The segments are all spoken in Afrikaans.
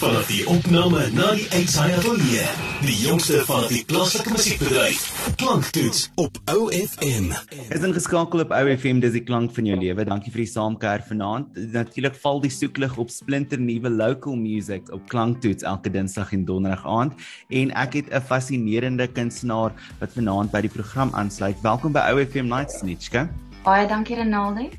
Vanaf die opname na die uitsaaiatelier, die jongste van die plaaslike musiekbedryf. Klanktoets op OFM. Is ingeskakel op OFM, dis die klank van jou lewe. Dankie vir die saamkuier vanaand. Natuurlik val die soeklig op splinter nuwe local music op Klanktoets elke Dinsdag en Donderdag aand en ek het 'n fascinerende kunstenaar wat vanaand by die program aansluit. Welkom by OFM Nights, Nitschke. Baie dankie Renaldi.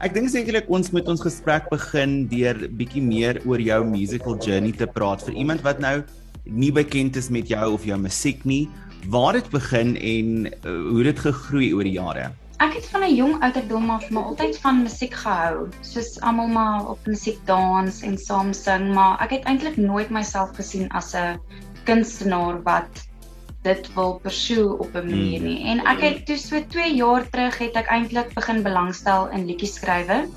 Ek dink sekerlik ons moet ons gesprek begin deur bietjie meer oor jou musical journey te praat vir iemand wat nou nie bekend is met jou of jou musiek nie. Waar het begin en uh, hoe dit gegroei oor die jare? Ek het van 'n jong ouderdom af maar altyd van musiek gehou. Soos almal maar op musiek dans en saam sing, maar ek het eintlik nooit myself gesien as 'n kunstenaar wat dit wil pursue op 'n manier nie. En ek het toe so 2 jaar terug het ek eintlik begin belangstel in liedjie skrywe.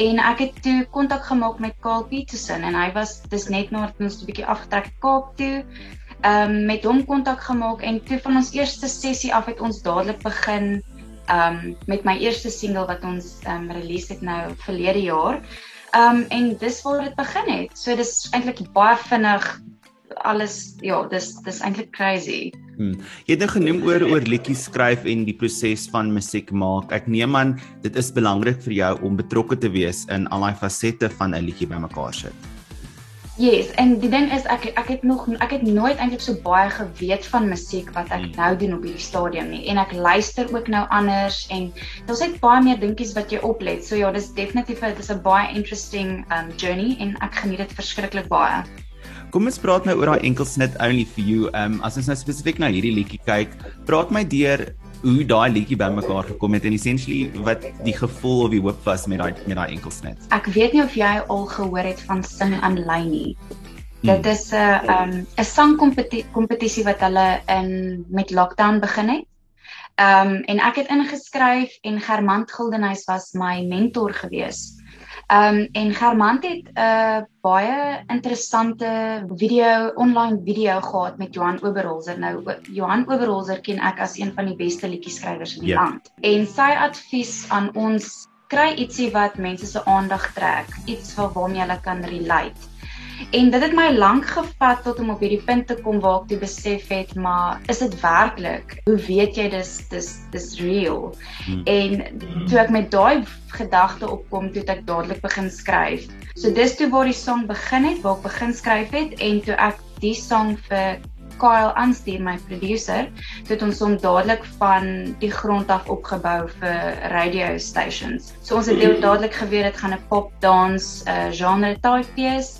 En ek het toe kontak gemaak met Karl Petersen en hy was dis net nadat ons 'n bietjie afgetrek Kaap toe. Ehm um, met hom kontak gemaak en toe van ons eerste sessie af het ons dadelik begin ehm um, met my eerste single wat ons ehm um, release het nou verlede jaar. Ehm um, en dis waar dit begin het. So dis eintlik baie vinnig alles ja, dis dis eintlik crazy. Hmm. Jy het nou genoem oor oor liedjies skryf en die proses van musiek maak. Ek neem aan dit is belangrik vir jou om betrokke te wees in al daai fasette van 'n liedjie bymekaar sit. Yes, en die ding is ek ek het nog ek het nooit eintlik so baie geweet van musiek wat ek hmm. nou doen op hierdie stadium nie. En ek luister ook nou anders en daar's net baie meer dingetjies wat jy oplet. So ja, dis definitief dit is 'n baie interesting um journey en ek geniet dit verskriklik baie. Kom ons praat nou oor daai enkelsnit Only for You. Ehm um, as ons nou spesifiek na hierdie liedjie kyk, praat my deur hoe daai liedjie bymekaar gekom het en essentially wat die gevoel of die hoop was met daai met daai enkelsnit. Ek weet nie of jy al gehoor het van Sing Online nie. Hmm. Dit is 'n uh, um 'n sangkompetisie wat hulle in met lockdown begin het. Ehm um, en ek het ingeskryf en Germant Gildenhuys was my mentor geweest. Ehm um, en Germant het 'n uh, baie interessante video online video gehad met Johan Oberholzer. Nou Johan Oberholzer ken ek as een van die beste liedjieskrywers in die yeah. land. En sy advies aan ons kry ietsie wat mense se aandag trek, iets waarmee hulle kan relate. En dit het my lank gevat tot om op hierdie punt te kom waar ek toe besef het, maar is dit werklik? Hoe weet jy dis dis dis real? Hmm. En toe ek met daai gedagte opkom, toe ek dadelik begin skryf. So dis toe waar die song begin het, waar ek begin skryf het en toe ek die song vir Kyle aanstuur my producer, toe het ons hom dadelik van die grond af opgebou vir radio stations. So ons het dadelik geweet dit gaan 'n pop dance uh, genre type wees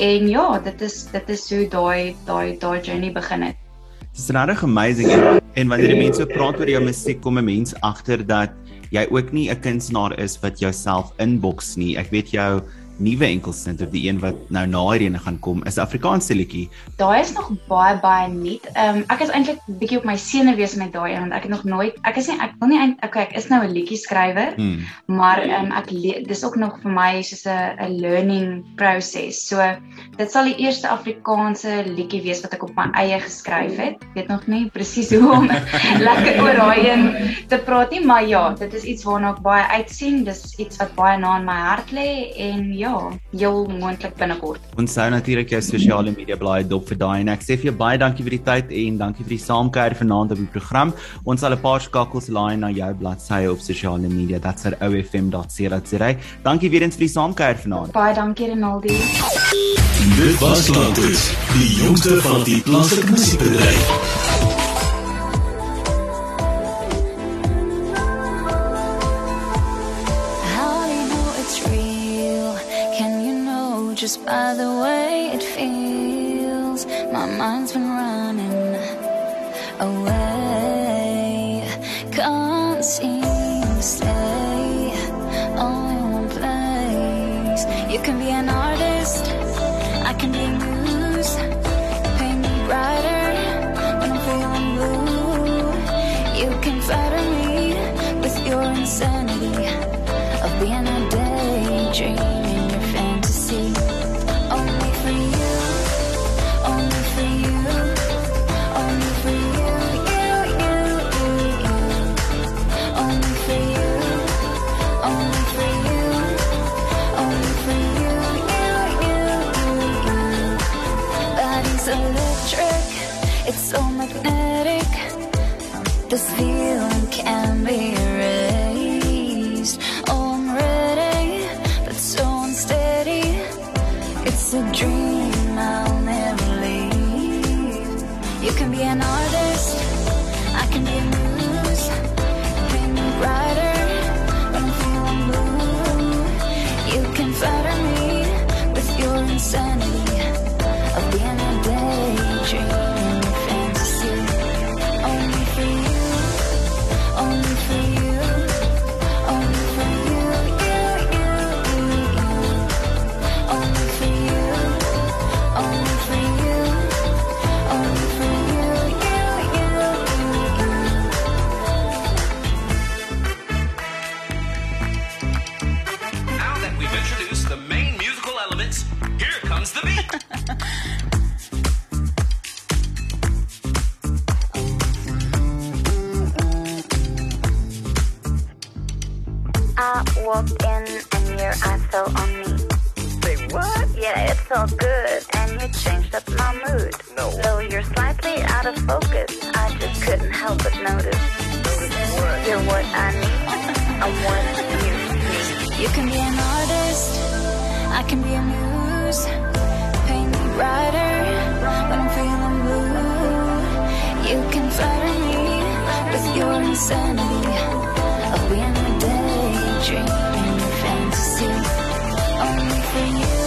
En ja, dit is dit is hoe daai daai daai journey begin het. Dit is regtig amazing en, en wanneer die mense praat oor jou musiek kom 'n mens agter dat jy ook nie 'n kunstenaar is wat jouself inboks nie. Ek weet jou nuwe enkelsnit of die een wat nou na hierdie gaan kom is Afrikaanse liedjie. Daai is nog baie baie nuut. Ehm um, ek is eintlik bietjie op my sene wees met daai want ek het nog nooit ek is nie ek wil nie okay ek is nou 'n liedjie skrywer hmm. maar ehm um, ek dis ook nog vir my soos 'n 'n learning proses. So dit sal die eerste Afrikaanse liedjie wees wat ek op my eie geskryf het. Ek weet nog nie presies hoe om lekker oor daai een te praat nie, maar ja, dit is iets waarna ek baie uitsien. Dis iets wat baie na in my hart lê en ja, ja, heel moontlik binnekort. Ons sou natuurlik jou sosiale media blaai dop vir daai en ek sê vir jou baie dankie vir die tyd en dankie vir die saamkuier vanaand op die program. Ons sal 'n paar skakels laai na jou bladsy op sosiale media. Dat's at ofm.co.za. Dankie weer eens vir die saamkuier vanaand. Baie dankie Renaldi. Dit was Landus, die jongste van die plaaslike musiekbedryf. Just by the way it feels. My mind's been running away. Can't seem to stay only one place. You can be an artist, I can be a muse. Paint me brighter when I'm feeling blue. You can flatter me with your insanity This feeling can be walked in and your eyes fell on me. Say what? Yeah, it's all good. And you changed up my mood. No. Though you're slightly out of focus, I just couldn't help but notice. You're what I need. I'm what you need. You can be an artist, I can be a muse. Paint me brighter when I'm feeling blue. You can flatter me with your insanity of being a daydream fantasy. Only for you,